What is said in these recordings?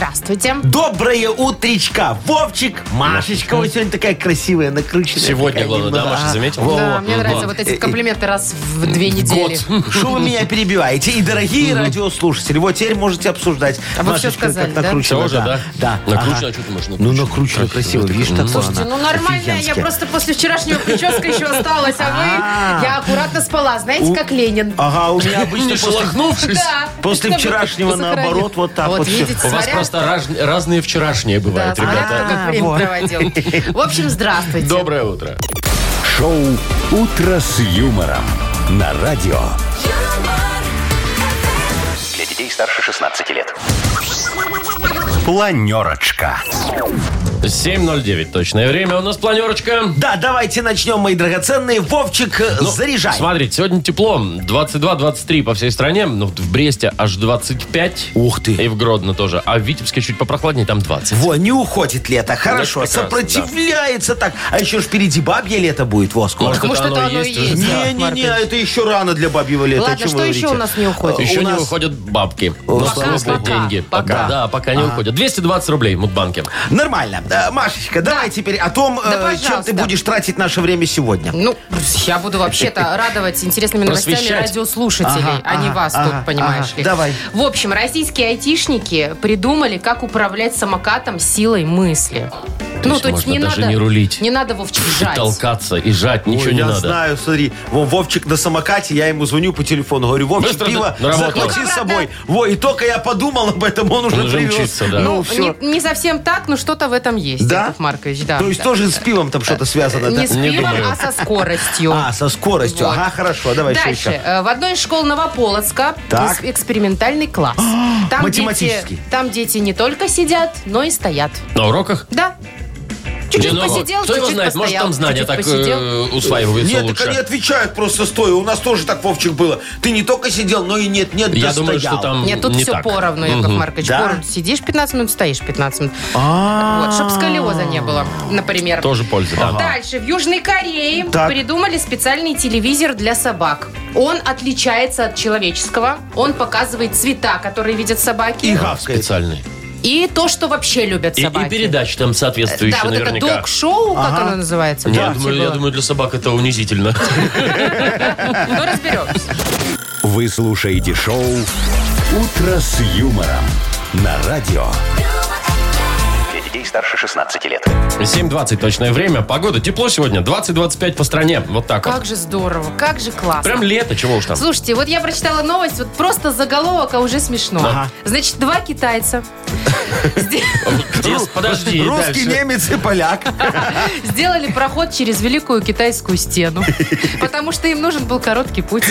Здравствуйте. Доброе утречка, Вовчик, Машечка, вот сегодня такая красивая, накрученная. Сегодня, такая главное, да, немного, Маша, а. заметила? Во, Да, во. мне нравятся вот эти комплименты раз в две недели. Что вы меня перебиваете? И дорогие радиослушатели, вот теперь можете обсуждать. А вы всё Машечка, сказали, как да? накручено, Всё уже, да? Да. Накручено, а что ты можешь Ну, накручено? накручено красиво, видишь, такое Слушайте, она. ну нормально, я Офигенски. просто после вчерашнего прическа еще осталась, а А. вы... Я аккуратно спала, знаете, как Ленин. Ага, у меня обычно Не после, шелохнувшись. Да. после Чтобы вчерашнего сохранить. наоборот, вот так вот. всё. видите, У вас смотря- просто раз- разные вчерашние бывают, ребята. как время вот. проводил. В общем, здравствуйте. Доброе утро. Шоу «Утро с юмором» на радио. Для детей старше 16 лет. Планерочка. 7.09 точное время. У нас планерочка. Да, давайте начнем, мои драгоценные. Вовчик, э, Ну, заряжай. Смотрите, сегодня тепло. 22-23 по всей стране. Ну, в Бресте аж 25. Ух ты. И в Гродно тоже. А в Витебске чуть попрохладнее, там 20. Во, не уходит лето, хорошо, прекрасно, сопротивляется так. А еще ж впереди бабье лето будет, во, скоро. Может, Может, это это оно оно есть Не-не-не, это еще рано для бабьего лета. Ладно, что еще у нас не уходит? Еще у не нас- уходят бабки. Ну, Пока, пока, деньги. пока. Да, пока не уходят. 220 рублей в Мудбанке. Нормально. Э, Машечка, давай теперь о том, Да, э, чем пожалуйста. ты будешь тратить наше время сегодня. Ну, я буду вообще-то радовать интересными новостями Просвещать. радиослушателей, Ага, а не ага, вас ага, тут, понимаешь ага. ли. Давай. В общем, российские айтишники придумали, как управлять самокатом силой мысли. ну, есть то есть можно не даже надо... не рулить. Не надо, Вовчик, жать. Толкаться и жать, ничего Ой, не я надо. знаю, смотри. Вон Вовчик на самокате, я ему звоню по телефону, говорю, Вовчик, Быстро пиво на работу. захвати Ну-ка, с собой. брат, Во, и только я подумал об этом, он уже Он уже привез. мчится, да. Ну, все. не, не совсем так, но что-то в этом есть, Да? Яков Маркович, да. То есть да. тоже с пивом там что-то связано, да? Не с Не пивом, думаю. а со скоростью. А, со скоростью. Вот. Ага, хорошо, давай Дальше. еще. Э, В одной из школ Новополоцка Так. экспериментальный класс. Там математический. Дети, там дети не только сидят, но и стоят. На уроках? Да. Чуть-чуть Не, ну, посидел, Кто его чуть-чуть знает, может постоял, там знания чуть-чуть так посидел. э, усваиваются Нет, лучше. так они отвечают просто стоя. У нас тоже так, Вовчик, было. Ты не только сидел, но и нет-нет, Я да думаю, что там Нет, тут не все так. поровну, Яков Маркович. Да? Поровну. Сидишь 15 минут, стоишь 15 минут. Вот, чтобы сколиоза не было, например. Тоже польза, да. Дальше. В Южной Корее Так. придумали специальный телевизор для собак. Он отличается от человеческого. Он показывает цвета, которые видят собаки. И гавкает. Специальный. И то, что вообще любят И, собаки. и передачи там соответствующие Да, вот это наверняка. док-шоу, как оно называется? я, Помните, думаю, я было? думаю, для собак это унизительно. Ну, разберемся. Вы слушаете шоу «Утро с юмором» на радио. Детей старше 16 лет. 7.20 точное время. Погода. Тепло сегодня. 20-25 по стране. Вот так вот. Как же здорово, как же классно. Прям лето, чего уж там. Слушайте, вот я прочитала новость, вот просто заголовок, а уже смешно. Ага. Значит, два китайца Подожди, Русский, немец и поляк. сделали проход через Великую Китайскую стену, потому что им нужен был короткий путь.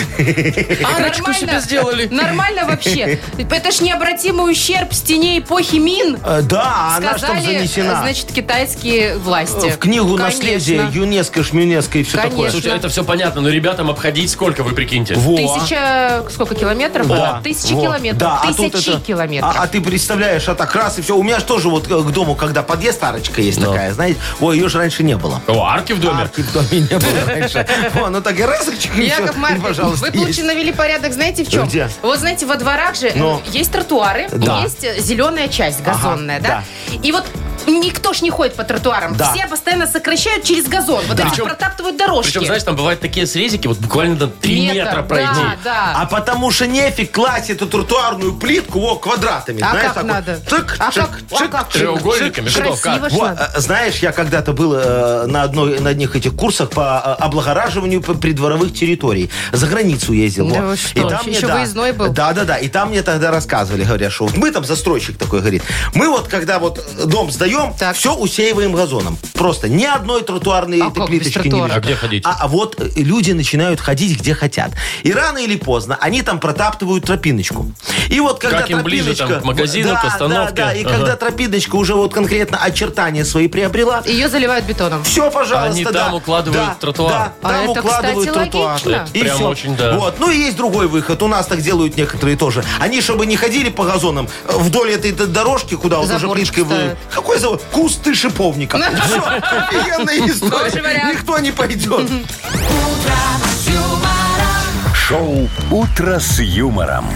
Арочку себе сделали. Нормально вообще. Это ж необратимый ущерб стене эпохи Мин. Э, Да, она ж там Сказали, занесена. значит, китайские власти. В книгу Конечно. наследия ЮНЕСКО, Шмюнеско и все Конечно. такое. Слушайте, это все понятно, но ребятам обходить сколько, вы прикиньте? Во. Тысяча, сколько километров? Да. Тысячи Вот. километров. Да, а Тысячи это- километров. А, а ты представляешь, а так раз и все. У меня же тоже вот э, к дому, когда подъезд арочка есть Ну. такая, знаете. Ой, ее же раньше не было. О, арки в доме? Арки в доме не было раньше. О, ну так и разочек. Яков Маркович, пожалуйста, вы лучше навели порядок, знаете, в чем? Где? Вот, знаете, во дворах же Ну. э, есть тротуары, Да. есть э, зеленая часть, газонная, да? И вот никто ж не ходит по тротуарам. Да. Все постоянно сокращают через газон. Вот эти Причем- протаптывают дорожки. Причем, знаешь, там бывают такие срезики, вот буквально на 3 Метр, метра пройти. Да, да. А потому что нефиг класть эту тротуарную плитку во, квадратами. А знаешь, как так вот. надо? Чик, А чик, как? А чик, как? Треугольниками, что, как? ж Во, надо. э, знаешь, я когда-то был э, на одной на одних этих курсах по э, облагораживанию придворовых территорий. За границу ездил. Да вы что, еще выездной был? Да, да, да. И там мне тогда рассказывали, говорят, что вот мы там застройщик такой говорит. Мы вот когда вот дом сдаем, Берем, Так. все усеиваем газоном. Просто ни одной тротуарной А этой как плиточки не. А где ходить? А, а вот э, люди начинают ходить где хотят. И рано или поздно они там протаптывают тропиночку. И вот когда Как им ближе, там, тропиночка- к магазину, Да, к остановке. Да, да, и Ага. когда тропиночка уже вот конкретно очертания свои приобрела, Ее заливают бетоном. все, пожалуйста, Они да. там укладывают Да, тротуар. Да, А там это, укладывают кстати, тротуар. логично. Это И прям всё. очень, да. Вот. Ну и есть другой выход. У нас так делают некоторые тоже. Они, чтобы не ходили по газонам э, вдоль этой дорожки, куда вот уже плиткой вы... Какой завод? Кусты шиповника. Все, офигенная история. Никто не пойдет. Шоу «Утро с юмором».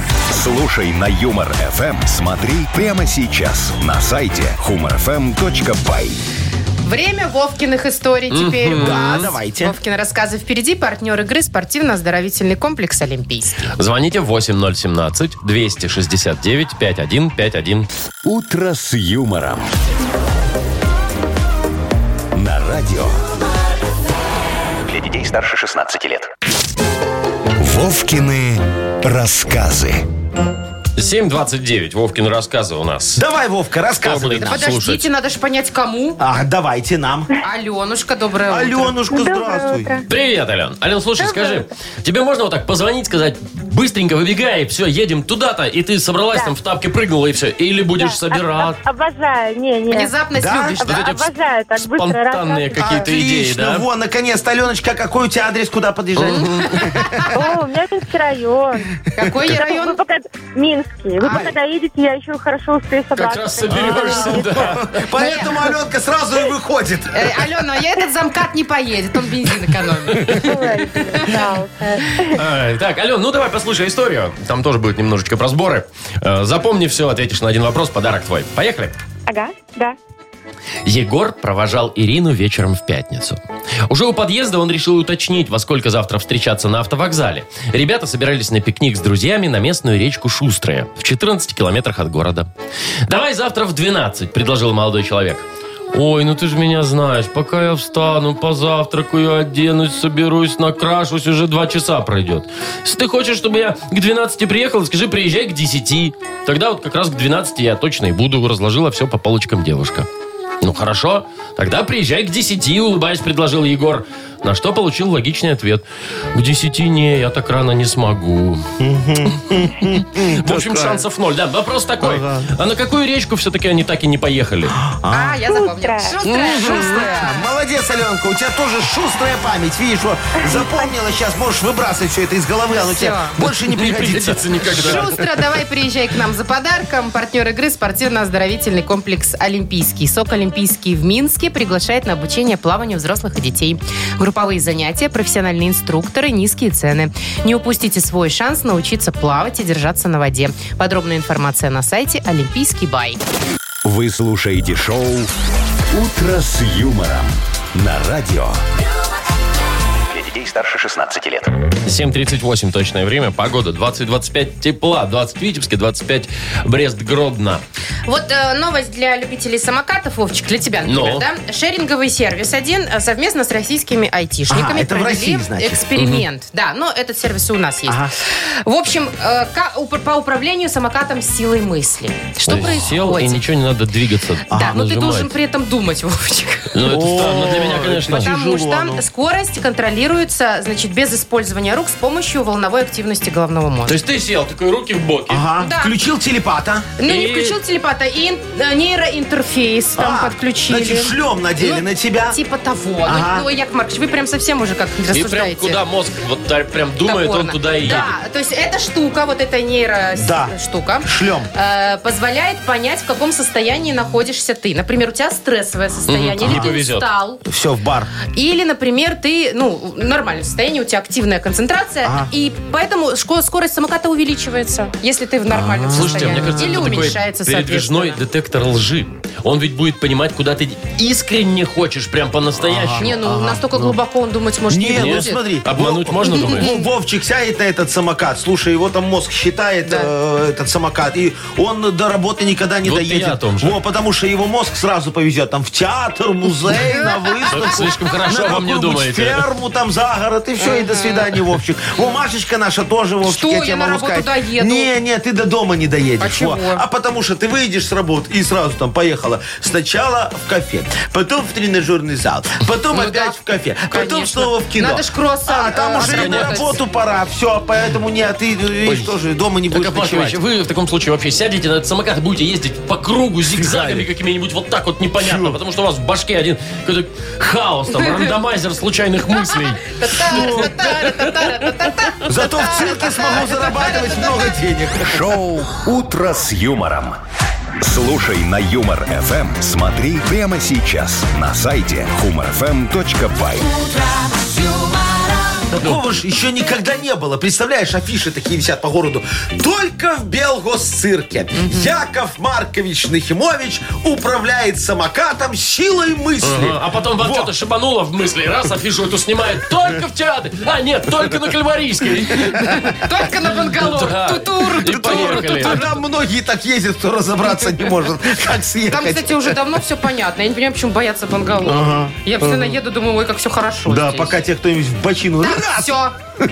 Слушай на Юмор ФМ. Смотри прямо сейчас на сайте humorfm.by. Время Вовкиных историй теперь. Да, давайте. Вовкины рассказы впереди. Партнер игры спортивно-оздоровительный комплекс «Олимпийский». Звоните 8017-269-5151. «Утро с юмором». Радио. Для детей старше 16 лет. Вовкины рассказы. 7.29. Вовкин рассказы у нас. Давай, Вовка, рассказывай Кто нам. Подождите, слушать. надо же понять, кому. А, давайте нам. Аленушка, доброе утро. Аленушка, здравствуй. Привет, Ален. Ален, слушай, скажи, тебе можно вот так позвонить, сказать, быстренько выбегай, все, едем туда-то, и ты собралась там в тапке прыгнула, и все. Или будешь собирать. Об- обожаю, не, не. Внезапность Да? любишь, Вот да? эти Обожаю так быстро. спонтанные какие-то идеи, Отлично, да? во, наконец-то, Аленочка, какой у тебя адрес, куда подъезжать? О, у меня тут район. Какой Вы район? пока... Минский. Вы пока доедете, я еще хорошо успею Как собраться. раз соберешься, да. Поэтому Аленка сразу и выходит. Э, Алена, я этот замкат не поедет, он бензин экономит. Так, Ален, ну давай послушай историю. Там тоже будет немножечко про сборы. Э, Запомни все, ответишь на один вопрос, подарок твой. Поехали. Ага, да. Егор провожал Ирину вечером в пятницу. Уже у подъезда он решил уточнить, во сколько завтра встречаться на автовокзале. Ребята собирались на пикник с друзьями на местную речку Шустрая, в 14 километрах от города. «Давай завтра в 12», — предложил молодой человек. «Ой, ну ты же меня знаешь, пока я встану, позавтракаю, оденусь, соберусь, накрашусь, уже два часа пройдет. Если ты хочешь, чтобы я к 12 приехал, скажи, приезжай к 10. Тогда вот как раз к 12 я точно и буду», — разложила все по полочкам девушка. «Ну хорошо, тогда приезжай к 10, улыбаясь, предложил Егор. На что получил логичный ответ. К 10 не, я так рано не смогу. В общем, шансов ноль. Да, вопрос такой. А на какую речку все-таки они так и не поехали? А, я запомнила. Шустрая. Молодец, Аленка, у тебя тоже шустрая память. Видишь, вот, запомнила, сейчас можешь выбрасывать все это из головы, оно тебе больше не пригодится. никогда. Шустро, давай приезжай к нам за подарком. Партнер игры спортивно-оздоровительный комплекс «Олимпийский». СОК «Олимпийский» в Минске приглашает на обучение плаванию взрослых и детей. Групповые занятия, профессиональные инструкторы, низкие цены. Не упустите свой шанс научиться плавать и держаться на воде. Подробная информация на сайте «Олимпийский бай». Вы слушаете шоу «Утро с юмором» на радио. Детей старше 16 лет. 7.38 точное время. Погода 20-25 тепла. 20 в Витебске, 25 Брест-Гродно. Вот э, новость для любителей самокатов, Вовчик, для тебя, например, Ну? да? Шеринговый сервис один э, совместно с российскими айтишниками А, это в провели России, значит. эксперимент. Да, но этот сервис и у нас есть. Ага. В общем, э, по управлению самокатом силой мысли. Что То есть Сел, и происходит? ничего не надо двигаться. Да, но ты нажимать. должен при этом думать, Вовчик. Ну, это странно для меня, конечно. Потому что скорость контролируется, значит, без использования рук с помощью волновой активности головного мозга. То есть ты сел, такой руки в боки. Ага, Да. включил телепата. Ну, не И- включил телепата, и ин- э, нейроинтерфейс там А, подключили. Значит, шлем надели Ну, на тебя. Типа того. Ага. Ну, ну, Яков Маркович, вы прям совсем уже как И прям рассуждаете. куда мозг вот так прям думает, он Топорно. туда и едет. Да, то есть эта штука, вот эта нейро Да. штука, Шлем. э, позволяет понять, в каком состоянии находишься ты. Например, у тебя стрессовое состояние, Мгм. или Не ты повезет. устал, Все, в бар. или, например, ты, ну, нормальное состояние, у тебя активная концентрация, Ага. и поэтому скорость самоката увеличивается, если ты в нормальном Слушайте, состоянии. мне кажется, или это такой уменьшается, передвижной соответственно. детектор лжи. Он ведь будет понимать, куда ты искренне хочешь, прям по-настоящему. Не, ну, настолько глубоко он думать может не, Не, ну будет. смотри. Обмануть Вов- можно, думаешь? Ну, Вовчик сядет на этот самокат. Слушай, его там мозг считает, Да. э, этот самокат, и он до работы никогда не Вот доедет. о том же. Во, потому что его мозг сразу повезет там в театр, музей, на выставку. Слишком хорошо обо мне думаете. ферму там за город, и все, и до свидания, Вовчик. О, Машечка наша тоже, Вовчик, Что, я я тебе на могу работу сказать. доеду? Не, не, ты до дома не доедешь. А чего? Во. А потому что ты выйдешь с работы и сразу там поехала. Сначала в кафе, потом в тренажерный зал, потом Ну опять да, в кафе, потом конечно. снова в кино. Надо ж круассан, А там э, уже и на отработать. работу пора. Все, поэтому нет, ты видишь, тоже дома не будешь Яков Маркович, ночевать. вы в таком случае вообще сядете на этот самокат и будете ездить по кругу зигзагами какими-нибудь вот так вот непонятно, потому что у вас в башке один какой-то хаос, там, рандомайзер случайных мыслей. Зато в цирке смогу зарабатывать много денег. Шоу «Утро с юмором». Слушай на Юмор ФМ. Смотри прямо сейчас на сайте humorfm.by. Такого ж еще никогда не было. Представляешь, афиши такие висят по городу. Только в Белгосцирке. Яков Маркович Нахимович управляет самокатом силой мысли. Ага, А потом вам Во. что-то шибануло в мысли. Раз афишу эту снимает только в театре. А, нет, только на Кальварийской. Только на бангалор. Да. Тутур. И поехали. А там многие так ездят, кто разобраться не может, как Там, съехать. кстати, уже давно все понятно. Я не понимаю, почему боятся бангалор. Я постоянно еду, думаю, ой, как все хорошо Да, здесь. пока тебе кто-нибудь в бочину. Так, раз, все.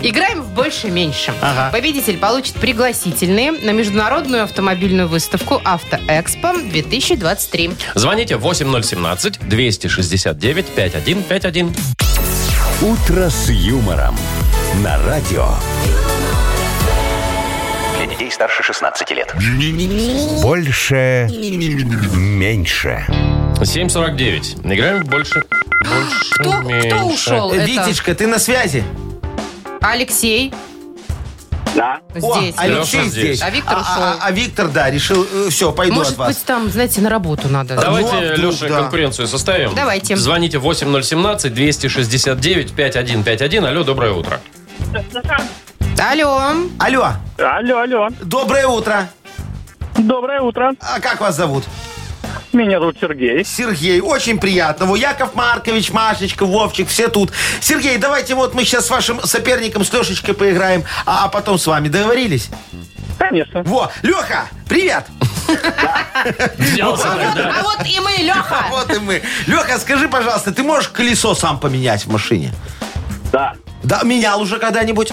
Играем в больше-меньше. Ага. Победитель получит пригласительные на международную автомобильную выставку «Автоэкспо 2023». Звоните 8017-269-5151. «Утро с юмором» на радио. Для детей старше 16 лет. Больше. Меньше. 749. Играем в больше. Больше Кто, меньше. кто ушел? Э, Это Витечка, ты на связи? Алексей Да. О, здесь. Алексей Леша здесь. здесь. А Виктор а, ушел. а- а Виктор, да, решил, все, пойду Может от вас. быть, там, знаете, на работу надо. Давайте, Ну, а вдруг, Леша, да. конкуренцию составим. Давайте. Звоните 8017-269-5151. Алло, доброе утро. Алло. Алло, Алло, алло. доброе утро. Доброе утро. А как вас зовут? Меня зовут Сергей. Сергей, очень приятно. Во, Яков Маркович, Машечка, Вовчик, все тут. Сергей, давайте вот мы сейчас с вашим соперником, с Лешечкой поиграем, а, а потом с вами. Договорились? Конечно. Во, Леха, привет! А вот и мы, Леха. Вот и мы. Леха, скажи, пожалуйста, ты можешь колесо сам поменять в машине? Да. Да, менял уже когда-нибудь?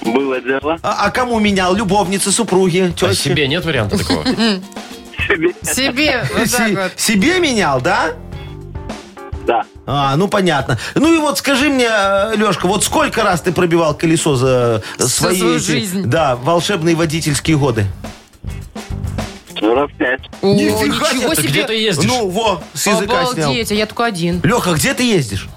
Было дело. А, а кому менял? Любовнице, супруге, А теще? себе нет варианта такого? Себе. Себе. Вот так вот. Себе менял, да? Да. А, ну понятно. Ну и вот скажи мне, Лешка, вот сколько раз ты пробивал колесо за свои свою эти, жизнь. да, волшебные водительские годы? 45. О, Нифига ничего себе. где ты ездишь? Ну, во, с языка снял. Обалдеть, а я только один. Леха, где ты ездишь?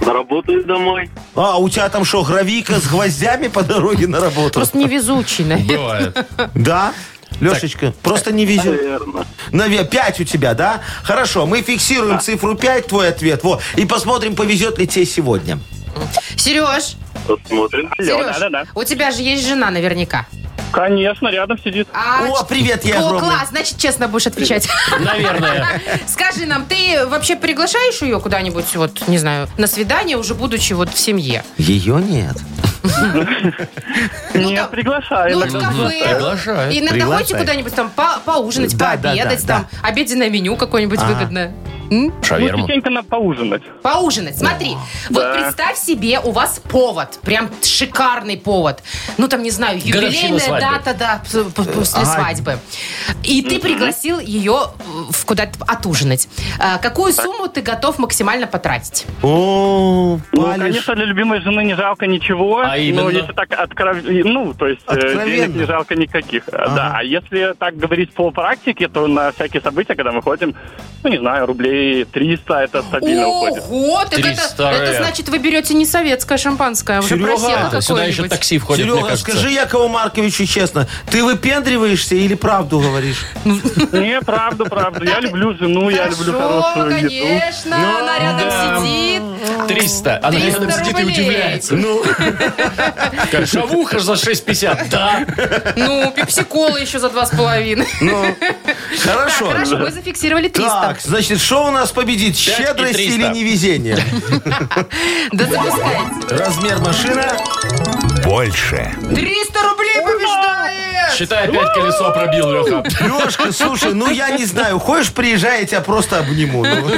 На работу и домой. А, у тебя там что, гравийка с гвоздями по дороге на работу? Просто невезучий, наверное. Бывает. Да? Лешечка, просто не везет. Наверное. Наве- Пять у тебя, да? Хорошо, мы фиксируем цифру 5, твой ответ. Во, и посмотрим, повезет ли тебе сегодня. Сереж, Посмотрим. Сереж, да-да-да. у тебя же есть жена наверняка. Конечно, рядом сидит. А, О, привет, я О, огромный. класс, значит, честно будешь отвечать. Наверное. Скажи нам, ты вообще приглашаешь ее куда-нибудь, вот, не знаю, на свидание, уже будучи вот в семье? Ее нет. Не там- приглашаю. Ну, в иногда. кафе. Приглашаю. Иногда Приглашай. ходите куда-нибудь там по- поужинать, Да, да, пообедать, да, там, обеденное меню какое-нибудь Ага. выгодное. М? Ну, Шаверму. частенько надо поужинать. Поужинать. Смотри, вот Да. представь себе, у вас повод, прям шикарный повод. Ну, там, не знаю, Годовщина юбилейная свадьбы. Дата, да, п- п- после Ага. свадьбы. И ты пригласил ее в куда-то отужинать. А, Какую сумму ты готов максимально потратить? О, Ну, конечно, для любимой жены не жалко ничего. А именно? Но если так откровенно, ну, то есть э, денег не жалко никаких. А, Да, а если так говорить по практике, то на всякие события, когда мы ходим, ну, не знаю, рублей 300, это стабильно уходит. Ого, так это, 300 это значит, вы берете не советское шампанское, а уже Серега, просека Это Сюда еще какое-нибудь. такси входит, Серега, скажи Якову Марковичу честно, ты выпендриваешься или правду говоришь? Не, правду, правду. Я люблю жену, я люблю хорошую еду. конечно, она рядом сидит. 300. Она 300 рядом сидит и рублей. удивляется. Ну. Как шавуха за 6,50. Да. Ну, пепси-кола еще за два с половиной. Ну, Так, хорошо. хорошо, мы зафиксировали 300. Так, значит, что у нас победит? и Щедрость 300. или невезение? Да запускайте. Размер машина? Больше. 300 рублей побеждает! Считай, опять колесо пробил, Леха. Лешка, слушай, ну я не знаю, хочешь, приезжай, я тебя просто обниму. Ну.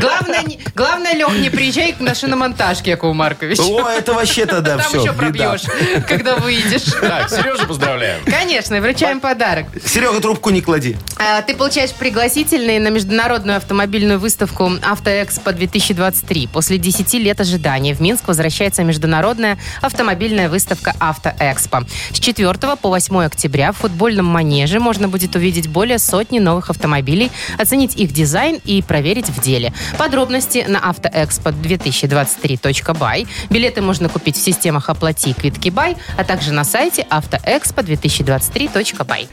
Главное, не- главное, Лех, не приезжай к машиномонтажке, Яков Маркович. О, это вообще тогда Там все. еще пробьешь, когда выйдешь. Так, Сережа, поздравляем. Конечно, вручаем подарок. Серега, трубку не клади. А, Ты получаешь пригласительные на международную автомобильную выставку «Автоэкспо 2023». После 10 лет ожидания в Минск возвращается международная автомобильная выставка «Автоэкспо». С 4 по 8 октября в футбольном манеже можно будет увидеть более сотни новых автомобилей, оценить их дизайн и проверить в деле. Подробности на автоэкспо2023.бай. Билеты можно купить в системах «Оплати» и «Квитки Бай», а также на сайте автоэкспо2023.бай.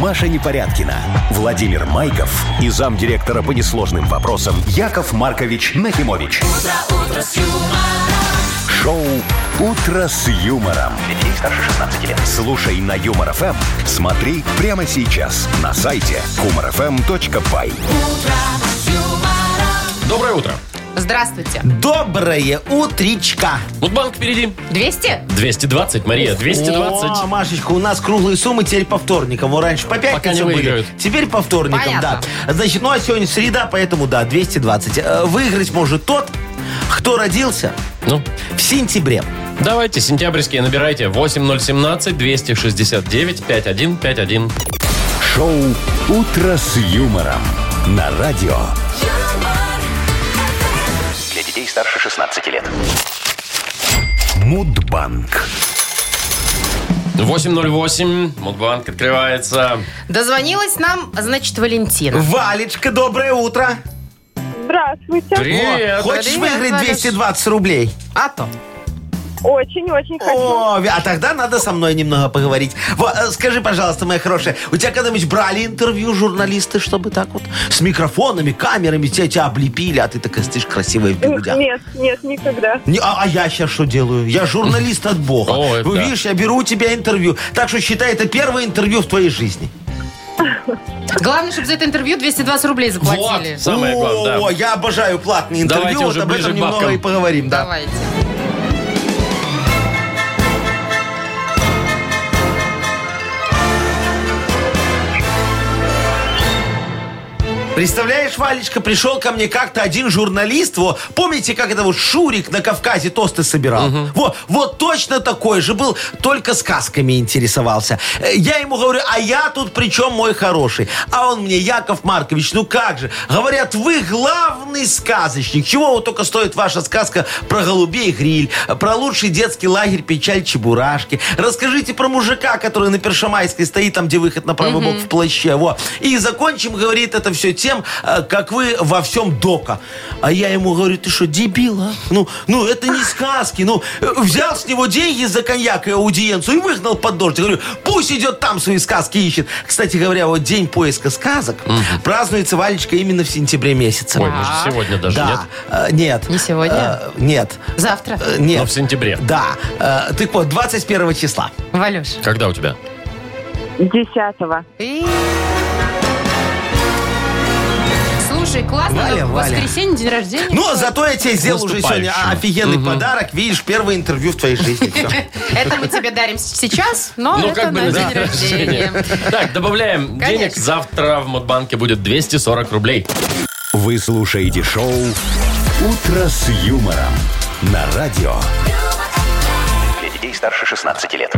Маша Непорядкина, Владимир Майков и замдиректора по несложным вопросам Яков Маркович Нахимович. Шоу Утро с юмором. Для детей старше 16 лет. Слушай на Юмор ФМ. Смотри прямо сейчас на сайте humorfm.by. Доброе утро. Здравствуйте. Доброе утречка. Мудбанк впереди. 200? 220, Мария, 220. О, Машечка, у нас круглые суммы теперь по вторникам. Вот раньше по Пока не пятницам были. выиграют. Теперь по вторникам, Понятно. да. Значит, ну а сегодня среда, поэтому да, 220. Э, Выиграть может тот, кто родился Ну, в сентябре. давайте, сентябрьские набирайте. 8017-269-5151. Шоу Утро с юмором на радио. Для детей старше 16 лет. Мудбанк. 808. Мудбанк открывается. Дозвонилась нам, значит, Валентина. Валечка, доброе утро. Здравствуйте. Привет. Хочешь Привет, выиграть Валюш. 220 рублей? А то. Очень-очень хочу. О, а тогда надо со мной немного поговорить. Во, э, скажи, пожалуйста, моя хорошая, у тебя когда-нибудь брали интервью журналисты, чтобы так вот с микрофонами, камерами тебя, тебя облепили, а ты такая стоишь красивая в бегудях? Нет, нет, никогда. Не, а, а я сейчас что делаю? Я журналист от Бога. О, это Вы да. видишь, я беру у тебя интервью. Так что считай, это первое интервью в твоей жизни. Главное, чтобы за это интервью 220 рублей заплатили. Вот, самое главное, О, да. я обожаю платные интервью. Давайте вот уже об ближе этом к немного бабкам. и поговорим. Да. Давайте. Представляешь, Валечка, пришел ко мне как-то один журналист, во, помните, как это вот Шурик на Кавказе тосты собирал? Во, вот точно такой же был, только сказками интересовался. Э, Я ему говорю, а я тут при чем мой хороший? А он мне, Яков Маркович, ну как же? Говорят, вы главный сказочник. Чего вот только стоит ваша сказка про голубей гриль, про лучший детский лагерь печаль чебурашки. Расскажите про мужика, который на Першамайской стоит, там, где выход на правый бок в плаще. Во. И закончим, говорит, это все тем, э, как вы во всем дока. А я ему говорю, ты что, дебил, а? Ну, ну, это не сказки. Ну, э, взял с него деньги за коньяк и аудиенцию и выгнал под дождь. Я говорю, пусть идет там свои сказки ищет. Кстати говоря, вот день поиска сказок празднуется, Валечка, именно в сентябре месяце. Ой, мы же сегодня даже, нет? да. Э, нет. Не сегодня? Э, нет. Завтра. Э, нет. Но в сентябре. Да. Э, так вот, 21 числа. Валюш. Когда у тебя? Десятого. И- Слушай, классно. Валя, Валя. воскресенье день рождения. Ну, зато я тебе сделал уже сегодня наступающим. офигенный подарок. Видишь, первое интервью в твоей жизни. Всё. Это мы тебе дарим сейчас, но Ну, это как бы на день рождения. Так, добавляем Конечно. денег. Завтра в Мудбанке будет 240 рублей. Вы слушаете шоу Утро с юмором на радио. Для детей старше 16 лет.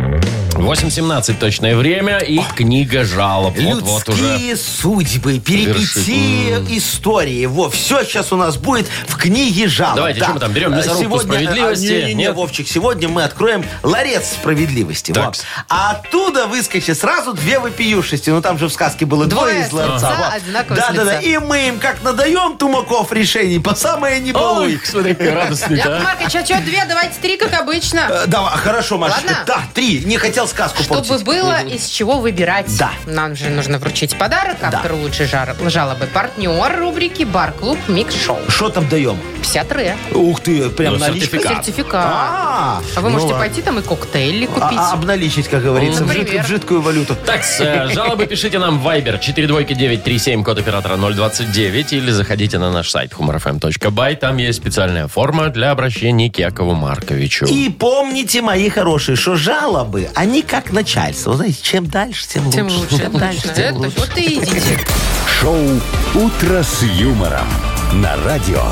8.17 точное время и книга жалоб. Вот-вот уже. Людские судьбы, перипетии истории. Во, все сейчас у нас будет в книге жалоб. Давайте, что мы там берем? Мясорубку сегодня- справедливости? а, Не-не-не, Нет? Вовчик, сегодня мы откроем ларец справедливости. Во. А оттуда выскочит сразу две вопиюшести. Ну, там же в сказке было двое, Двое из ларца. с лица, Во. одинаково с Да-да-да. лица. И мы им как надаем тумаков решений, по самое не Ой, балуй. смотри, какой радостный Яков Маркович, а что, две? Давайте три, как обычно. Э, Давай, хорошо, Машечка. Ладно? Да, три. Не хотел сказку Чтобы портить. было из чего выбирать. Да. Нам же нужно вручить подарок. Автор лучшей жар- жалобы. Партнер рубрики «Бар-клуб Микс Шоу». Что там даем? 50 ре. Ух ты, прям Ну, наличка. сертификат. Сертификат. А, А вы ну можете пойти там и коктейли А- купить. а- обналичить, как говорится, в, жид- в жидкую валюту. Так, э, жалобы пишите нам в Viber 42937, код оператора 029, или заходите на наш сайт humorfm.by. Там есть специальная форма для обращения к Якову Марковичу. И помните, мои хорошие, что жалобы, они они как начальство. Вы знаете, чем дальше, тем лучше. Тем лучше. Чем дальше, тем лучше. Вот и идите. Шоу «Утро с юмором» на радио.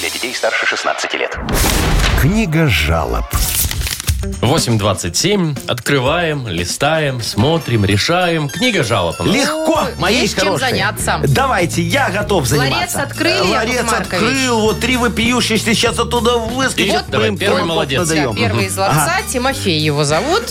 Для детей старше 16 лет. Книга жалоб. 8.27. Открываем, листаем, смотрим, решаем. Книга жалоб у нас. Легко, мои есть чем хорошие. заняться. Давайте, я готов заниматься. открыли, Яков Ларец Маркович? открыл, вот три вопиющихся сейчас оттуда выскочат. Вот давай, первый молодец. надаем. Да, первый из ловца, Тимофей его зовут.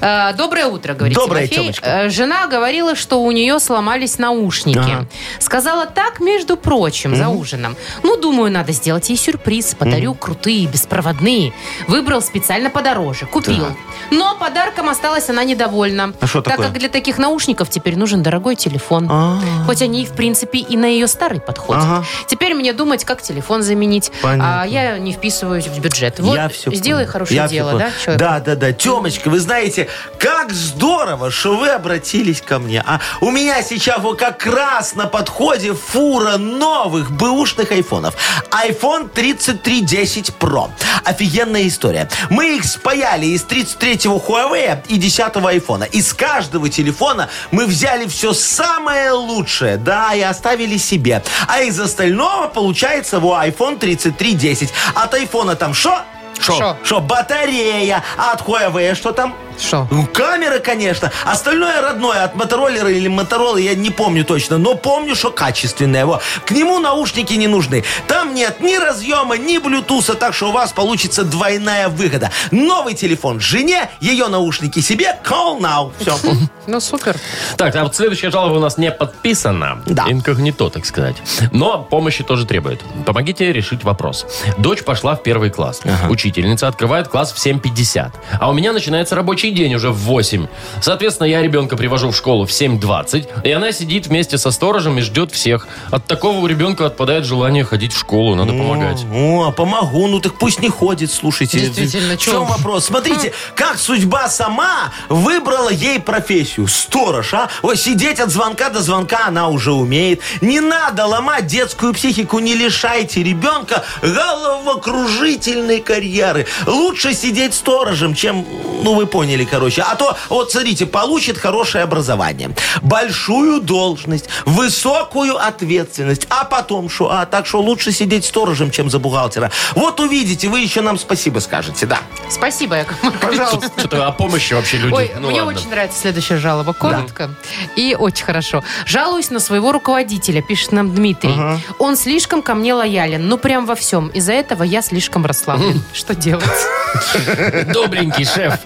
Э, Доброе утро, говорит Доброе, Тимофей. Тёмочка. Э, Жена говорила, что у нее сломались наушники. Ага. Сказала так, между прочим, за ужином. Ну, думаю, надо сделать ей сюрприз. Подарю крутые, беспроводные. Выбрал специально подороже. Купил. Но подарком осталась она недовольна. А что так такое? как для таких наушников теперь нужен дорогой телефон. А. Хоть они, в принципе, и на ее старый подходят. Ага. Теперь мне думать, как телефон заменить. Понятно. А я не вписываюсь в бюджет. Вот, я все сделай понял. хорошее Я дело, да, человек? Да, да, да. Темочка, вы знаете, как здорово, что вы обратились ко мне. А у меня сейчас вот как раз на подходе фура новых бэушных айфонов. iPhone 3310 Pro. Офигенная история. Мы их спаяли из 33-го Huawei и 10-го айфона. Из каждого телефона мы взяли все самое лучшее, да, и оставили себе. А из остального получается во iPhone 3310. От айфона там что? Шо? Что, батарея? А от Huawei что там? Что? Ну, камера, конечно. Остальное родное от Мотороллера или Моторола я не помню точно, но помню, что качественное. Во. К нему наушники не нужны. Там нет ни разъема, ни блютуса, так что у вас получится двойная выгода. Новый телефон жене, ее наушники себе. Call now. Все. Ну, супер. Так, а вот следующая жалоба у нас не подписана. Да. Инкогнито, так сказать. Но помощи тоже требует. Помогите решить вопрос. Дочь пошла в первый класс. Учительница открывает класс в 7.50. А у меня начинается рабочий день уже в 8. Соответственно, я ребенка привожу в школу в 7.20, и она сидит вместе со сторожем и ждет всех. От такого у ребенка отпадает желание ходить в школу. Надо помогать. О, помогу. Ну так пусть не ходит, слушайте. Действительно, В чем чё? вопрос? Смотрите, как судьба сама выбрала ей профессию. Сторож, а? Ой, сидеть от звонка до звонка она уже умеет. Не надо ломать детскую психику, не лишайте ребенка головокружительной карьеры. Лучше сидеть сторожем, чем, ну вы поняли, короче. А то, вот смотрите, получит хорошее образование, большую должность, высокую ответственность. А потом что? А так что лучше сидеть сторожем, чем за бухгалтера. Вот увидите, вы еще нам спасибо скажете, да. Спасибо, Яков Маркович. Пожалуйста. Что-то о помощи вообще люди. Ой, ну мне ладно. очень нравится следующая жалоба. Коротко и очень хорошо. Жалуюсь на своего руководителя, пишет нам Дмитрий. Он слишком ко мне лоялен, ну прям во всем. Из-за этого я слишком расслаблен. Что делать? Добренький шеф.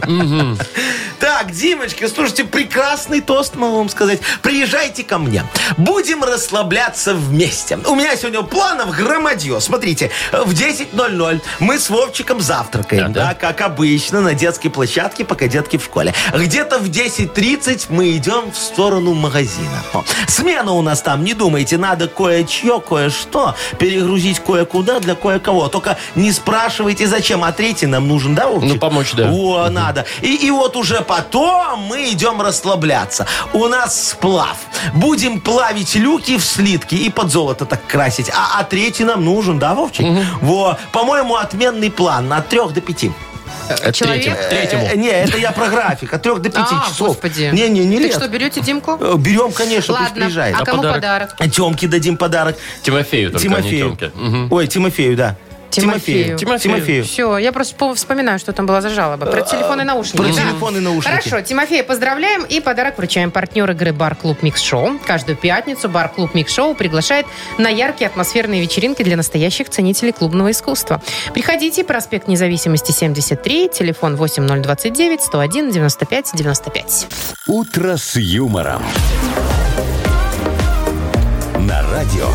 Так, Димочка, слушайте, прекрасный тост могу вам сказать. Приезжайте ко мне. Будем расслабляться вместе. У меня сегодня планов громадье. Смотрите, в 10.00 мы с Вовчиком завтракаем, Да, как обычно, на детской площадке, пока детки в школе. Где-то в 10.30 мы идем в сторону магазина. О, Смена у нас там, не думайте, надо кое-чье, кое-что перегрузить кое-куда для кое-кого. Только не спрашивайте, зачем, а третий нам нужен, да, Вовчик? Ну, помочь, да. Во, надо. И, и вот уже потом мы идем расслабляться. У нас сплав. Будем плавить люки в слитки и под золото так красить. А, а третий нам нужен, да, Вовчик? Во, по-моему, отменный план от трех до пяти. Э, Человек? Третьему. Третьему. Э, не, это я про график. От трех до пяти А, часов. господи. Не, не, не Так лет. что, берете Димку? Э, Берем, конечно, пусть Ладно. приезжает. А А кому подарок? подарок? Темке дадим подарок. Тимофею только, а не Тимофею. Мгм. Ой, Тимофею, да. Тимофею. Тимофею. Тимофею. Все, я просто по- вспоминаю, что там была за жалоба. Про телефоны и наушники. Про Да. телефон и наушники. Хорошо, Тимофей, поздравляем и подарок вручаем. Партнер игры «Бар-клуб Микс Шоу». Каждую пятницу «Бар-клуб Микс Шоу» приглашает на яркие атмосферные вечеринки для настоящих ценителей клубного искусства. Приходите, проспект Независимости, 73, телефон 8029 101 95 95. «Утро с юмором». На радио.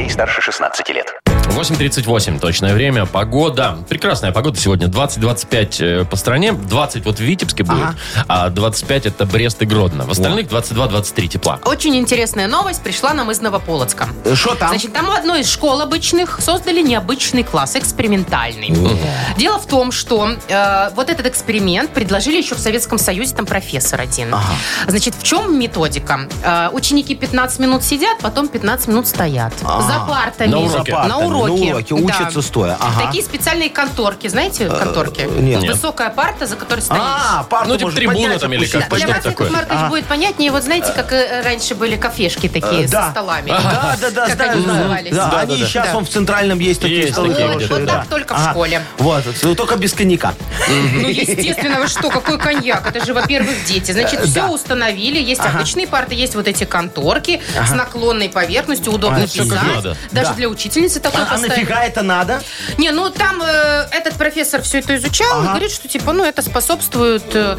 Детей старше 16 лет. 8.38 точное время. Погода. Прекрасная погода сегодня. 20-25 э, по стране. 20 вот в Витебске будет. А 25 это Брест и Гродно. В остальных 22-23 тепла. Очень интересная новость пришла нам из Новополоцка. Э, Что там? Значит, там у одной из школ обычных создали необычный класс, экспериментальный. Дело в том, что э, вот этот эксперимент предложили еще в Советском Союзе, там профессор один. Значит, в чем методика? Э, ученики 15 минут сидят, потом 15 минут стоят. За партами. На уроке. На уроке. уроки. на уроки, Да. учатся стоя. Ага. Такие специальные конторки, знаете, конторки? нет. Высокая парта, за которой стоишь. А, парту Ну, типа трибуна там или как-то Для вас, такое? Яков Маркович, будет понятнее. Вот знаете, как э, раньше были кафешки такие Э, со да. столами? Да, да, да, Как они назывались? Да, Да, они да, да. сейчас Да. вон в центральном есть такие столы Вот, так только в школе. Вот, ну, только без коньяка. Ну, естественно, вы что, какой коньяк? Это же, во-первых, дети. Значит, Э, все да. установили. Есть обычные парты, есть вот эти конторки с наклонной поверхностью, удобно А, как писать. Надо. Даже Да. для учительницы такой А, а поставили. нафига это надо? Не, ну там э, этот профессор все это изучал и говорит, что типа, ну это способствует э,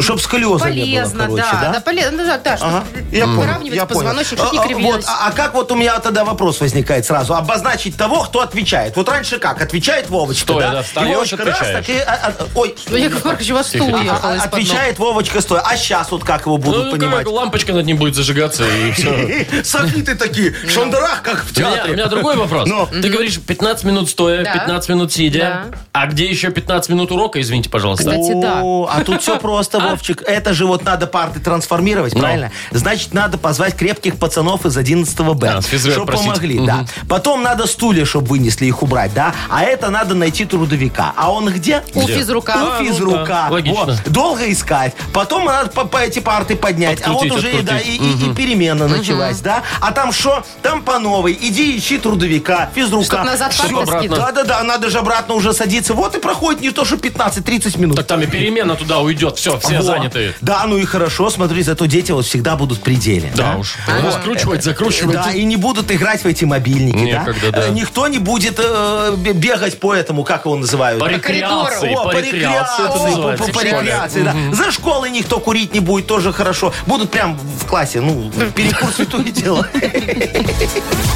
Чтоб сколиоза не было, полезно, короче, да, да? да, полезно, да, да, чтобы Ага, я понял, выравнивать я понял. позвоночник, чтобы не А, а, кривилось. Вот, а, а как вот у меня тогда вопрос возникает сразу? Обозначить того, кто отвечает. Вот раньше как? Отвечает Вовочка, Стоя, да? да, И встаешь, Вовочка раз, отвечаешь. так и, а, а, ой, Ну, Яков Маркович, у вас стул Тихо, уехал а, из-под ног. отвечает Вовочка стоя. А сейчас вот как его будут Ну, понимать? как лампочка над ним будет зажигаться и все. Софиты такие, в шандарах, как в У меня, у театре. меня другой вопрос. Ну. Ты говоришь 15 минут стоя, Да. 15 минут сидя. Да. А где еще 15 минут урока, извините, пожалуйста? Кстати, да. О, а тут все просто, Вовчик. Это же вот надо парты трансформировать, Ну. правильно? Значит, надо позвать крепких пацанов из 11 Б. Да, с физры Чтоб отпросить. помогли, да. Потом надо стулья, чтобы вынесли их убрать, да. А это надо найти трудовика. А он где? У Где? физрука. А, У ну физрука. логично. Долго искать. Потом надо по, по эти парты поднять. а вот уже и, да, и- и перемена началась, да. А там что? Там по новой. Иди ищи трудовика, физрука. Чтоб назад. Да-да-да, надо же обратно уже садиться. Вот и проходит не то, что 15-30 минут. Так там и перемена туда уйдет. Все, все Во. заняты. Да, ну и хорошо, смотри, зато дети вот всегда будут в пределе. Да уж. Раскручивать, закручивать. Да, и не будут играть в эти мобильники, Некогда, да. Э, Никто не будет э, бе- бегать по этому, как его называют? По рекреации, О, по рекреации это по- по- рекреации, да. За школой никто курить не будет, тоже хорошо. Будут прям в классе, ну, перекур святое дело.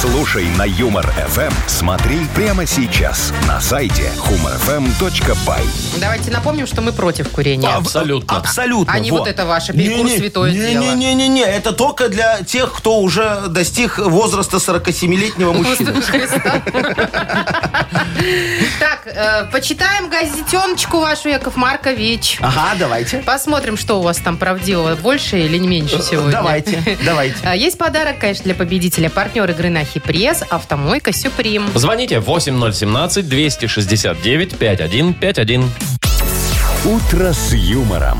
Слушай на Юмор ФМ. Смотри прямо сейчас на сайте humorfm.by. Давайте напомним, что мы против курения. Абсолютно. Абсолютно. А не вот это ваше перекур Не-не, святое дело. Не-не-не, это только для тех, кто уже достиг возраста 47-летнего мужчины. Так, э, почитаем газетеночку вашу, Яков Маркович. Ага, давайте. Посмотрим, что у вас там правдивого. Больше или не меньше сегодня. Давайте, давайте. А, Есть подарок, конечно, для победителя. Партнер игры на Хипресс. Автомойка Сюприм. Звоните 8017-269-5151. «Утро с юмором»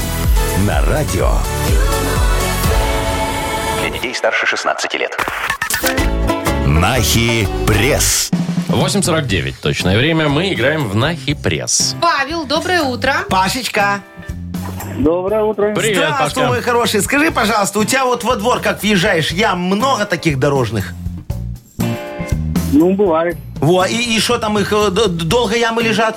на радио. Для детей старше 16 лет. Нахи пресс. 8.49 точное время. Мы играем в Нахи Пресс. Павел, доброе утро. Пашечка. Доброе утро. Привет, Здравствуй, мой Пашка. хороший. Скажи, пожалуйста, у тебя вот во двор, как въезжаешь, ям много таких дорожных? Ну, бывает. Во, и что там их, э, д- долго ямы лежат?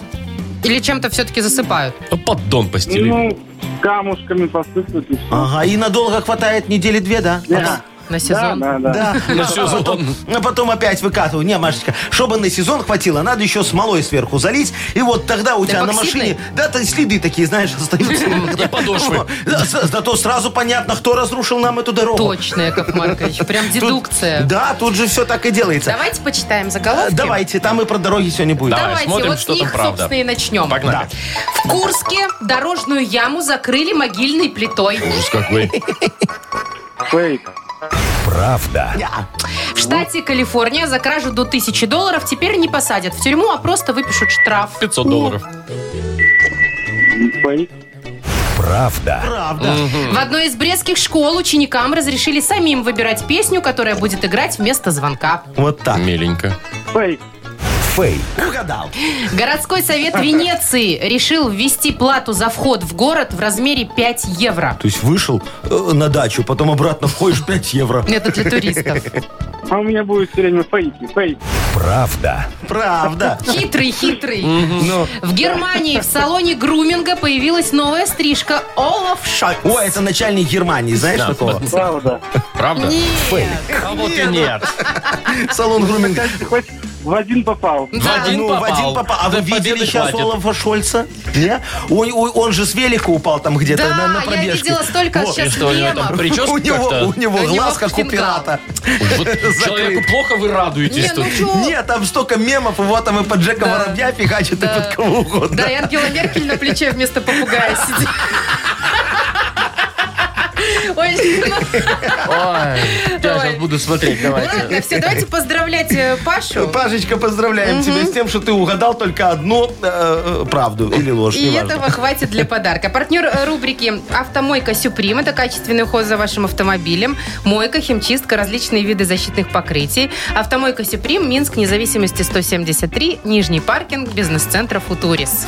Или чем-то все-таки засыпают? Поддон постелили. Ну, камушками посыпать и все. Ага, и надолго хватает недели две, да? Да, На сезон? да, да. Да. На А сезон. потом, а потом опять выкатываю. Не, Машечка, чтобы на сезон хватило, надо еще смолой сверху залить. И вот тогда у тебя на машине... Да, то следы такие, знаешь, остаются. И подошвы. Да, Зато сразу понятно, кто разрушил нам эту дорогу. Точно, Яков Маркович. Прям дедукция. Да, тут же все так и делается. Давайте почитаем заголовки. Давайте, там и про дороги сегодня будет. Давай, Давайте, смотрим, вот что с там них, правда. собственно, и начнем. Погнали. В Курске дорожную яму закрыли могильной плитой. Ужас какой. Фейк. Правда. В штате Калифорния за кражу до 1000 долларов теперь не посадят в тюрьму, а просто выпишут штраф. 500 долларов. Правда. Правда. В одной из брестских школ ученикам разрешили самим выбирать песню, которая будет играть вместо звонка. Вот так. Миленько. Фейк. Фейк. Угадал. Городской совет Венеции решил ввести плату за вход в город в размере 5 евро. То есть вышел э, на дачу, потом обратно входишь 5 евро. Это для туристов. А у меня будет все время фейки. Фейк. Правда. Правда. Хитрый, хитрый. Ну. В Германии в салоне груминга появилась новая стрижка Олаф Шольц. О, это начальник Германии, знаешь Да. такого? Правда. Правда? Нет. А вот и нет. Салон груминга. Хоть в один попал. В один ну, попал. в один попал. А Да вы видели сейчас хватит. Олафа Шольца? Не? Он, он- он же с велика упал там где-то Да, на, на я пробежке. видела столько Вот. Сейчас что, у него там мемов. прическа У него, у него У него глаз, как у пирата. Вот Человеку плохо вы радуетесь Не, тут. ну? Нет, там столько мемов, вот там и под Джека Да. Воробья фигачит, Да. и под кого угодно. Да, и Ангела Меркель на плече вместо попугая сидит. Ой, я сейчас буду смотреть, давайте. Ладно, все, давайте поздравлять э, Пашу. Пашечка, поздравляем тебя с тем, что ты угадал только одну э, э, правду или ложь. И этого хватит для подарка. Партнер рубрики «Автомойка Сюприм» – это качественный уход за вашим автомобилем, мойка, химчистка, различные виды защитных покрытий. «Автомойка Сюприм», Минск, независимости 173, Нижний паркинг, бизнес-центр «Футурис».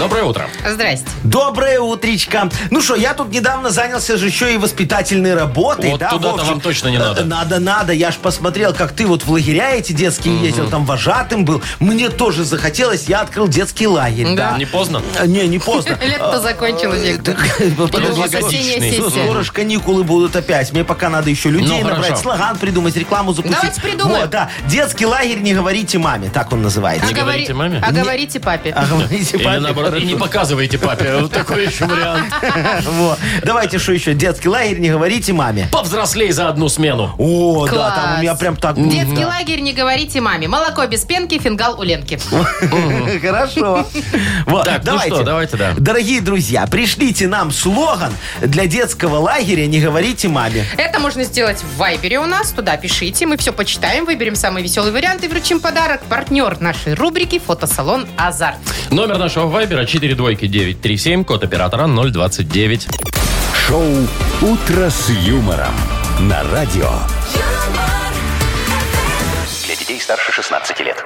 Доброе утро. Здрасте. Доброе утречко. Ну что, я тут недавно занялся же еще и воспитательной работой. Вот да, туда-то Вовчик? вам точно не надо. Надо, надо. Я ж посмотрел, как ты вот в лагеря эти детские ездил, там вожатым был. Мне тоже захотелось, я открыл детский лагерь. Да. Да. Не поздно? Э, Не, не поздно. Лето закончилось, Виктор. Подожди, Осенняя скоро- ж каникулы будут опять. Мне пока надо еще людей Ну, набрать, слоган придумать, рекламу запустить. Давайте придумаем. Вот, да. Детский лагерь «Не говорите маме», так он называется. Не говорите маме? А говорите папе. А говорите папе, и хорошо. не показывайте папе. Вот такой еще вариант. Вот. Давайте, что еще? Детский лагерь, не говорите маме. Повзрослей за одну смену. О, да, там у меня прям так... Детский лагерь, не говорите маме. Молоко без пенки, фингал у Ленки. Хорошо. Вот, Так, ну что, давайте, да. Дорогие друзья, пришлите нам слоган для детского лагеря «Не говорите маме». Это можно сделать в Вайбере у нас. Туда пишите. Мы все почитаем, выберем самый веселый вариант и вручим подарок. Партнер нашей рубрики «Фотосалон Азарт». Номер нашего вайбера 42937, код оператора 029. Шоу «Утро с юмором» на радио. Для детей старше 16 лет.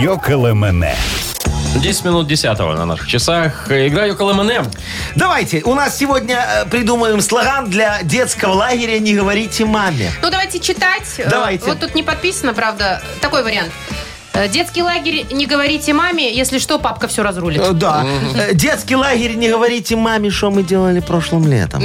Йоколэмэне. 10 минут 10 на наших часах. Играю КЛМН. Давайте, у нас сегодня э, придумаем слоган для детского лагеря «Не говорите маме». Ну, давайте читать. Э, Давайте. Вот тут не подписано, правда. Такой вариант. Э, Детский лагерь, не говорите маме, если что, папка все разрулит. Э, Да. Э, Детский лагерь «Не говорите маме, что мы делали прошлым летом».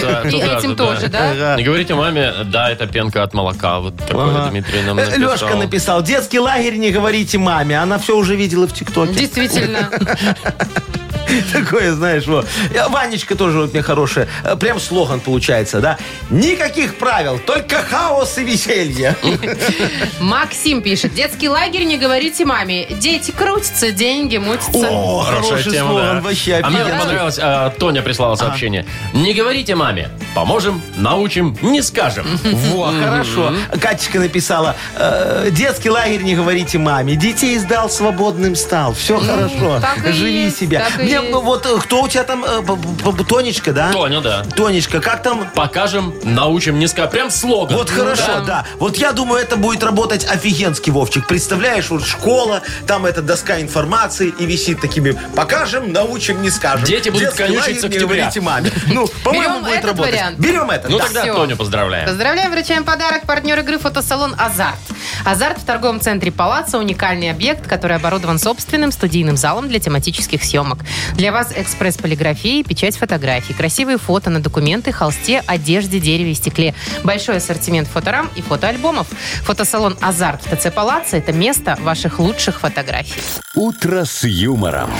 Да, И туда этим же, тоже, да? Не говорите маме, да, это пенка от молока. Вот такое Дмитрий нам написал. Лешка написал, детский лагерь не говорите маме. Она все уже видела в ТикТоке. Действительно. Такое, знаешь, вот. Ванечка тоже вот мне хорошая. Э, Прям слоган получается, да? Никаких правил, только хаос и веселье. Максим пишет. Детский лагерь, не говорите маме. Дети крутятся, деньги мутятся. О, Хорошая хороший тема, слоган, да. вообще А мне понравилось, а, Тоня прислала сообщение. Не говорите маме. Поможем, научим, не скажем. Во, хорошо. Катечка написала, э, детский лагерь не говорите маме. Детей сдал, свободным стал. Все хорошо. так и Живи есть, себя. так и Есть. ну, вот э, кто у тебя там? э, Тонечка, да? Тоня, да. Тонечка, как там? Покажем, научим, не скажем. Прям слоган. Вот хорошо, да. Вот я думаю, это будет работать офигенски, Вовчик. Представляешь, вот школа, там эта доска информации и висит такими «покажем, научим, не скажем». Дети будут конючить с октября. маме. Ну, по-моему, Берем будет этот работать. вариант? Берем это, Ну да. тогда. Тоню поздравляем. Поздравляем, вручаем подарок. Партнер игры фотосалон «Азарт». «Азарт» в торговом центре «Палаца» – уникальный объект, который оборудован собственным студийным залом для тематических съемок. Для вас экспресс полиграфии, печать фотографий, красивые фото на документы, холсте, одежде, дереве и стекле. Большой ассортимент фоторам и фотоальбомов. Фотосалон «Азарт» в ТЦ «Палаца» – это место ваших лучших фотографий. «Утро с юмором».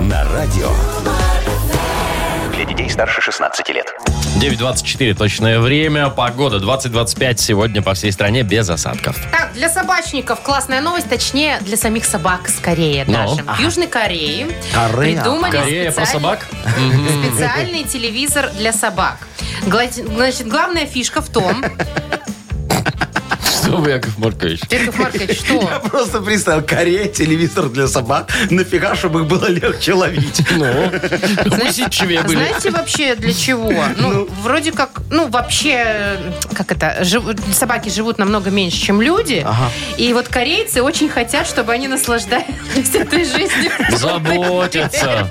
На радио. Старше 16 лет. 9.24 точное время. Погода 20-25 сегодня по всей стране без осадков. Так, для собачников классная новость, точнее, для самих собак скорее Ну, даже. В Южной Корее Корея. придумали Корея про специальный- собак? специальный телевизор для собак. Значит, главная фишка в том... Что вы, Яков Маркович? Яков Маркович, что? Я просто представил, Корея, телевизор для собак. Нафига, чтобы их было легче ловить. Ну, усидчивее были. Знаете вообще для чего? Ну, вроде как, ну, вообще, как это, собаки живут намного меньше, чем люди. И вот корейцы очень хотят, чтобы они наслаждались этой жизнью. Заботятся.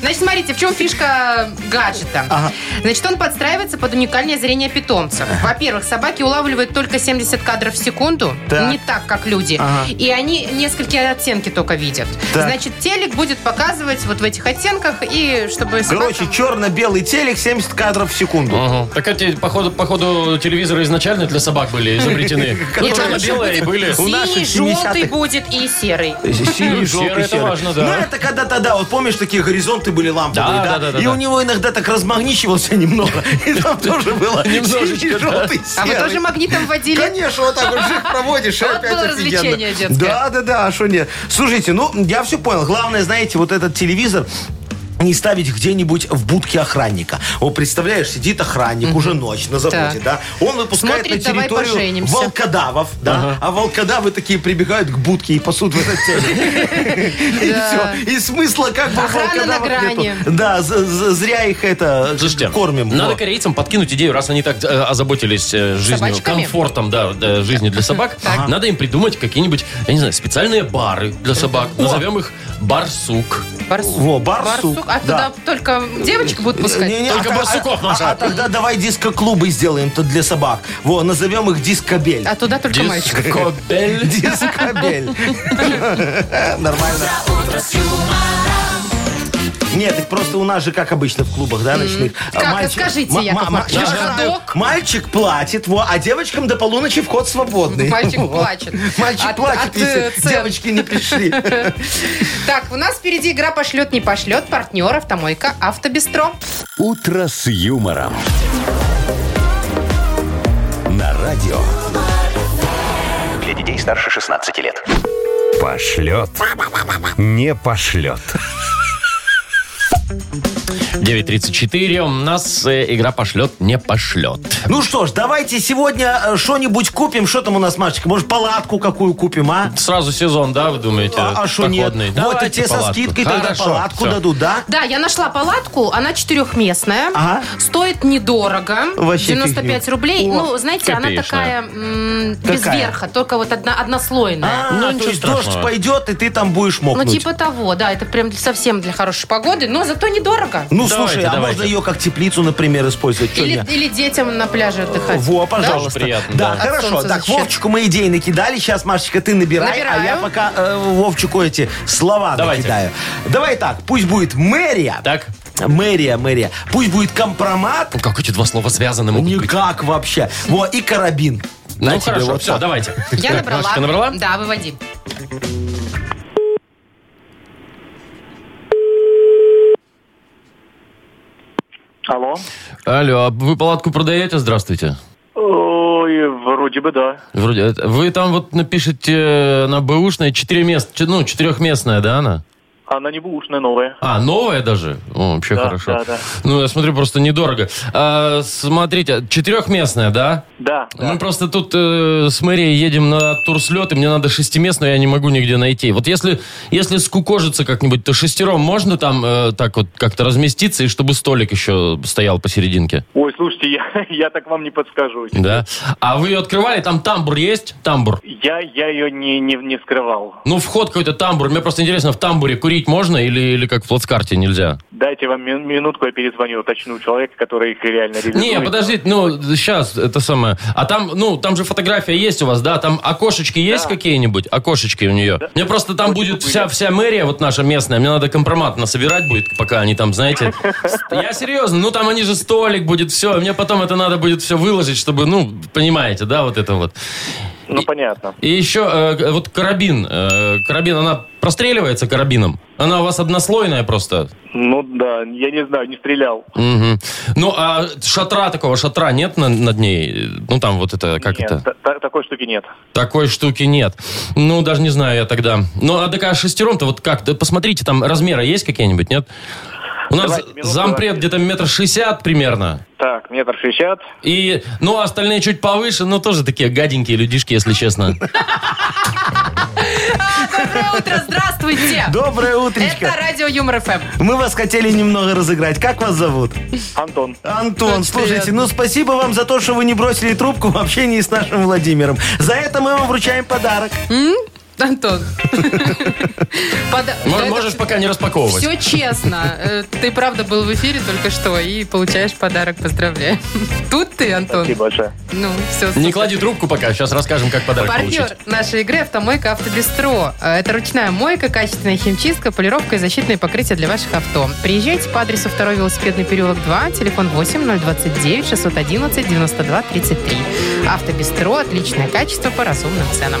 Значит, смотрите, в чем фишка гаджета. Значит, он подстраивается под уникальное зрение питомца. Во-первых, собаки улавливают только 70 кадров в секунду, Так. не так, как люди. Ага. И они несколько оттенки только видят. Так. Значит, телек будет показывать вот в этих оттенках, и чтобы... Короче, собакам- черно-белый телек, 70 кадров в секунду. Ага. Так эти, походу, походу, телевизоры изначально для собак были изобретены. Там Черно-белые были. Синий, 70-х. желтый будет и серый. Синий, Серый, желтый, это серый. важно, да. Ну, это когда тогда, вот помнишь, такие горизонты были ламповые, Да, да? да, да, да, И да. у него иногда так размагничивался немного. И там тоже было синий, да. желтый, А вы серый. тоже магнитом водили? Конечно, вот так вот жих проводишь, и опять было офигенно. Да, да, да, а что нет? Слушайте, ну, я все понял. Главное, знаете, вот этот телевизор не ставить где-нибудь в будке охранника. Вот представляешь, сидит охранник, уже ночь на заводе, Так. да? Он выпускает Смотрит, на давай территорию поженимся. волкодавов, да? А волкодавы такие прибегают к будке и пасут в этот. И Да. все. И смысла как бы Охрана на грани. нету. Да, з- з- зря их это Слушайте, кормим. надо Вот. корейцам подкинуть идею, раз они так э, озаботились э, жизнью, Собачками? комфортом, да, да, жизни для собак, надо им придумать какие-нибудь, я не знаю, специальные бары для собак. Назовем их барсук. Барсук. Во, барсук. А да. туда только девочек будут пускать? Не-не, Только а- барсуков, а- Маша. А, тогда давай диско-клубы сделаем тут для собак. Во, назовем их дискобель. А туда только мальчик. Дискобель. Дискобель. Нормально. Нет, так просто у нас же, как обычно в клубах, да, ночных. Как? Скажите, Яков ма- Маркович, ходок? Мальчик платит, во, а девочкам до полуночи вход свободный. Мальчик Во. плачет. Мальчик От- плачет, от, если э, цен. девочки не пришли. Так, у нас впереди игра «Пошлет, не пошлет». Партнер «Автомойка Автобестро». «Утро с юмором». На радио. Для детей старше 16 лет. Пошлет. Не пошлет. Thank you. 9.34. У нас э, игра пошлет, не пошлет. Ну что ж, давайте сегодня э, что-нибудь купим. Что там у нас, Машечка? Может, палатку какую купим, а? Сразу сезон, да, вы думаете? А что нет? походный? Вот и Давайте тебе со палатку. скидкой тогда Хорошо, палатку всё. дадут, да? Да, я нашла палатку, она четырехместная, Ага. стоит недорого, Вообще 95 фигня. рублей. О, ну, знаете, она копеечная. такая м, без Какая? верха, только вот одна, однослойная. А, Ну, то есть страшного. дождь пойдет, и ты там будешь Ну, мокнуть. типа того, да, это прям совсем для хорошей погоды, но зато недорого. Ну, Давайте, слушай, а давайте. можно ее как теплицу, например, использовать? Чё Или, нет? или детям на пляже отдыхать. Во, Да? пожалуйста. приятно, да. да. От хорошо. солнца Так, защищать. Вовчику мы идеи накидали. Сейчас, Машечка, ты набирай, а Набираю. я пока э, Вовчику эти слова Давайте. накидаю. Давай так, пусть будет мэрия. Так, Мэрия, мэрия. Пусть будет компромат. ну, как эти два слова связаны могут быть? Никак вообще. Во, и карабин. На Ну, тебе хорошо, вот все, так. давайте. Я Так, набрала. Машечка набрала? Да, выводи. Алло. Алло, а вы палатку продаете? Здравствуйте. Ой, вроде бы да. Вроде, это- вы там вот напишите э, на бэушной 4 мест, ну, четырехместная, да, она? Она не бушная, новая. А, новая даже? О, вообще Да, хорошо. да, да. Ну, я смотрю, просто недорого. А, смотрите, четырехместная, да? Да, да. Мы просто тут э, с мэрией едем на турслет, и мне надо шестиместную, я не могу нигде найти. Вот если, если скукожиться как-нибудь, то шестером можно там э, так вот как-то разместиться, и чтобы столик еще стоял посерединке? Ой, слушайте, я, я так вам не подскажу. Да. А вы ее открывали? Там тамбур есть? Тамбур. Я, я ее не, не, не вскрывал. Ну, вход какой-то тамбур. Мне просто интересно, в тамбуре курить можно или, или как в плацкарте нельзя? Дайте вам ми- минутку, я перезвоню, уточню человека, который их реально реализует. Не, подождите, ну, сейчас, это самое. А там, ну, там же фотография есть у вас, да? Там окошечки есть Да. какие-нибудь? Окошечки у нее. Мне просто там Очень будет вся, вся мэрия вот наша местная. Мне надо компромат насобирать будет, пока они там, знаете. Я серьезно, ну, там они же столик будет, все. Мне потом это надо будет все выложить, чтобы, ну, понимаете, да, вот это вот. Ну, понятно. И еще э, вот карабин. э, карабин, она простреливается карабином? Она у вас однослойная просто? Ну, да, я не знаю, не стрелял. Мгм. Ну, а шатра такого, шатра нет на- над ней? Ну, там вот это, как Нет, это? та- та- такой штуки нет. Такой штуки нет. Ну, даже не знаю я тогда. Ну, а такая шестером-то вот как? Да Посмотрите, там размеры есть какие-нибудь, нет? У нас Давайте, зампред где-то метр шестьдесят примерно. Так, метр шестьдесят. И, ну, а остальные чуть повыше, но тоже такие гаденькие людишки, если честно. Доброе утро, здравствуйте. Доброе утречко. Это радио Юмор ФМ. Мы вас хотели немного разыграть. Как вас зовут? Антон. Антон, Очень слушайте, приятно. ну спасибо вам за то, что вы не бросили трубку в общении с нашим Владимиром. За это мы вам вручаем подарок. М- Это Можешь пока не распаковывать. Все честно. Э, Ты правда был в эфире только что и получаешь подарок. Поздравляю. Тут ты, Антон. Спасибо большое. Ну, все. Не клади трубку пока, сейчас расскажем, как подарок Партнер нашей игры «Автомойка Автобестро». Э, Это ручная мойка, качественная химчистка, полировка и защитные покрытия для ваших авто. Приезжайте по адресу 2 велосипедный переулок 2, телефон 8 029 611 92 33. «Автобестро» – отличное качество по разумным ценам.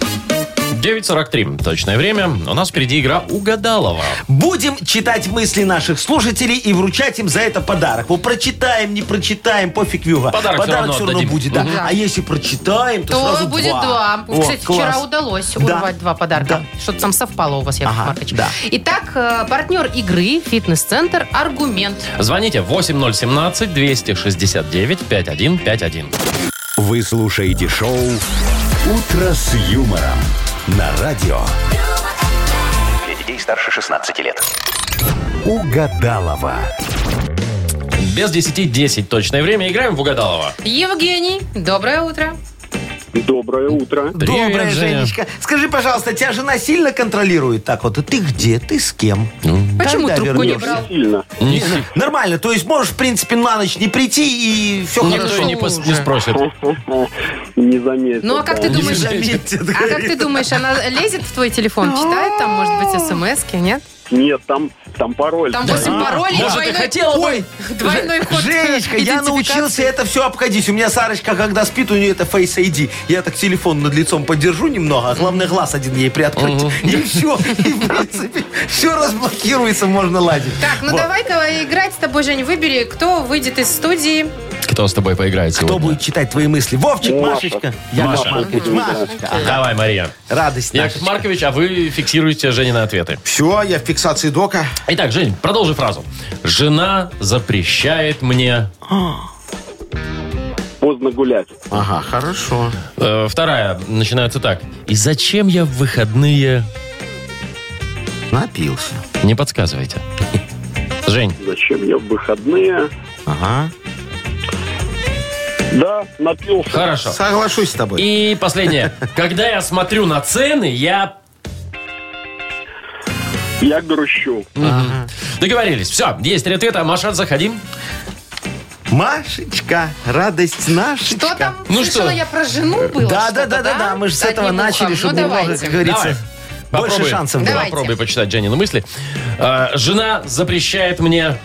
9.43. Точное время. У нас впереди игра «Угадалова». Будем читать мысли наших слушателей и вручать им за это подарок. Вот прочитаем, не прочитаем, пофиг вьюга. Подарок всё равно всё равно будет, да. Мгм. А если прочитаем, то, То сразу будет два. два. О, Кстати, класс. вчера удалось Да. урвать два подарка. Да. Что-то там совпало у вас, Яков Ага, Маркович. да. Итак, э, партнер игры «Фитнес-центр Аргумент». Звоните 8017-269-5151. Вы слушаете шоу «Утро с юмором» на радио. Для детей старше 16 лет. Угадалова. Без 10-10 точное время. Играем в «Угадалова». Евгений, доброе утро. Доброе утро. Привет, Доброе, Женя. Женечка. Скажи, пожалуйста, тебя жена сильно контролирует так вот? Ты где? Ты с кем? Почему Когда трубку не вернешься? брал? Сильно. Не- Нормально, то есть можешь, в принципе, на ночь не прийти и все Никто хорошо. не, пос- не спросит. Не заметил. Ну, а как ты думаешь, а как ты думаешь, она лезет в твой телефон, читает там, может быть, смс нет? Нет, там, там пароль. Там 8 паролей, Может, двойной, хотела бы. Ой, двойной ход Женечка, я научился это все обходить. У меня Сарочка, когда спит, у нее это Face ID. Я так телефон над лицом подержу немного, а главное глаз один ей приоткрыть. И все. И, в принципе, все разблокируется, можно ладить. Так, ну Вот. давай-ка играть с тобой, Жень. Выбери, кто выйдет из студии. Кто с тобой поиграет Кто сегодня? будет читать твои мысли? Вовчик, Маша. Машечка? Яков Маша. Маркович, Машечка. Ага. Давай, Мария. Радость Яков Машечка. Маркович, а вы фиксируете Женины ответы. Все, я в фиксации дока. Итак, Жень, продолжи фразу. Жена запрещает мне... Поздно гулять. Ага, хорошо. Э, вторая начинается так. И зачем я в выходные... Напился. Не подсказывайте. Жень, Зачем я в выходные? Ага. Да, напился. хорошо. Соглашусь с тобой. И последнее. Когда я смотрю на цены, я... Я грущу. Договорились. Все, есть три ответа. Маша, заходи. Машечка, радость нашечка. Что там? Ну Слышала, что? я про жену было Да, да, да, да, да. Мы же с этого начали, ухом. чтобы ну, немного, как говорится, Давай. больше шансов было. Давайте. Попробуй почитать Женины мысли. Э, Жена запрещает мне...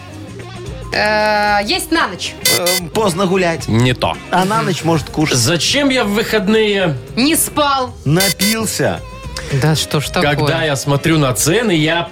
Э, Есть на ночь. Э, Поздно гулять. Не то. А на ночь может кушать. Зачем я в выходные, Не спал. Напился. Да что ж такое? когда я смотрю на цены, я...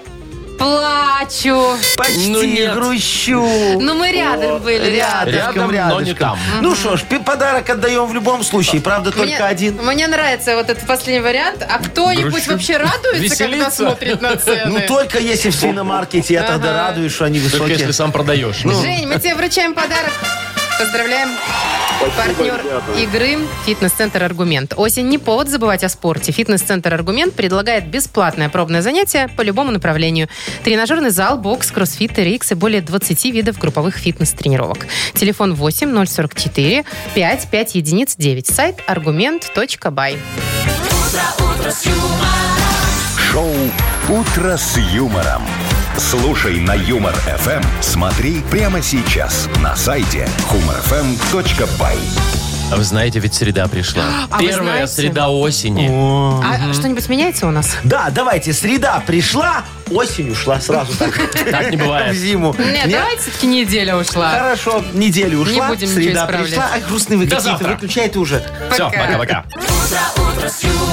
Плачу. Почти Ну нет. грущу. Ну, мы рядом были, рядом. Рядом, но не рядышком. там. Ну что ж, пи- подарок отдаем в любом случае. Правда, только Мне, один. мне нравится вот этот последний вариант. А кто-нибудь Грущу. вообще радуется, когда Веселится. смотрит на цены? Ну, только если в свиномаркете, я тогда радуюсь, что они Только высокие. если сам продаешь. Жень, мы тебе вручаем подарок. Поздравляем. Партнер ребята. игры «Фитнес-центр Аргумент». Осень не повод забывать о спорте. «Фитнес-центр Аргумент» предлагает бесплатное пробное занятие по любому направлению. Тренажерный зал, бокс, кроссфит, TRX и более 20 видов групповых фитнес-тренировок. Телефон 8 044 5 5 единиц 9. Сайт argument.by. Шоу «Утро с юмором». Слушай на Юмор FM. Смотри прямо сейчас на сайте humorfm.by. А вы знаете, ведь среда пришла. А вы Первая знаете? среда осени. А что-нибудь меняется у нас? Да, давайте, среда пришла, осень ушла сразу так. Так не В бывает. зиму. Нет, давайте все-таки неделя ушла. Хорошо, неделю ушла, будем ничего среда исправлять. пришла. Ай, грустные вы До какие-то, завтра. выключай ты уже. Все, Пока. пока-пока. утро, утро с юмором.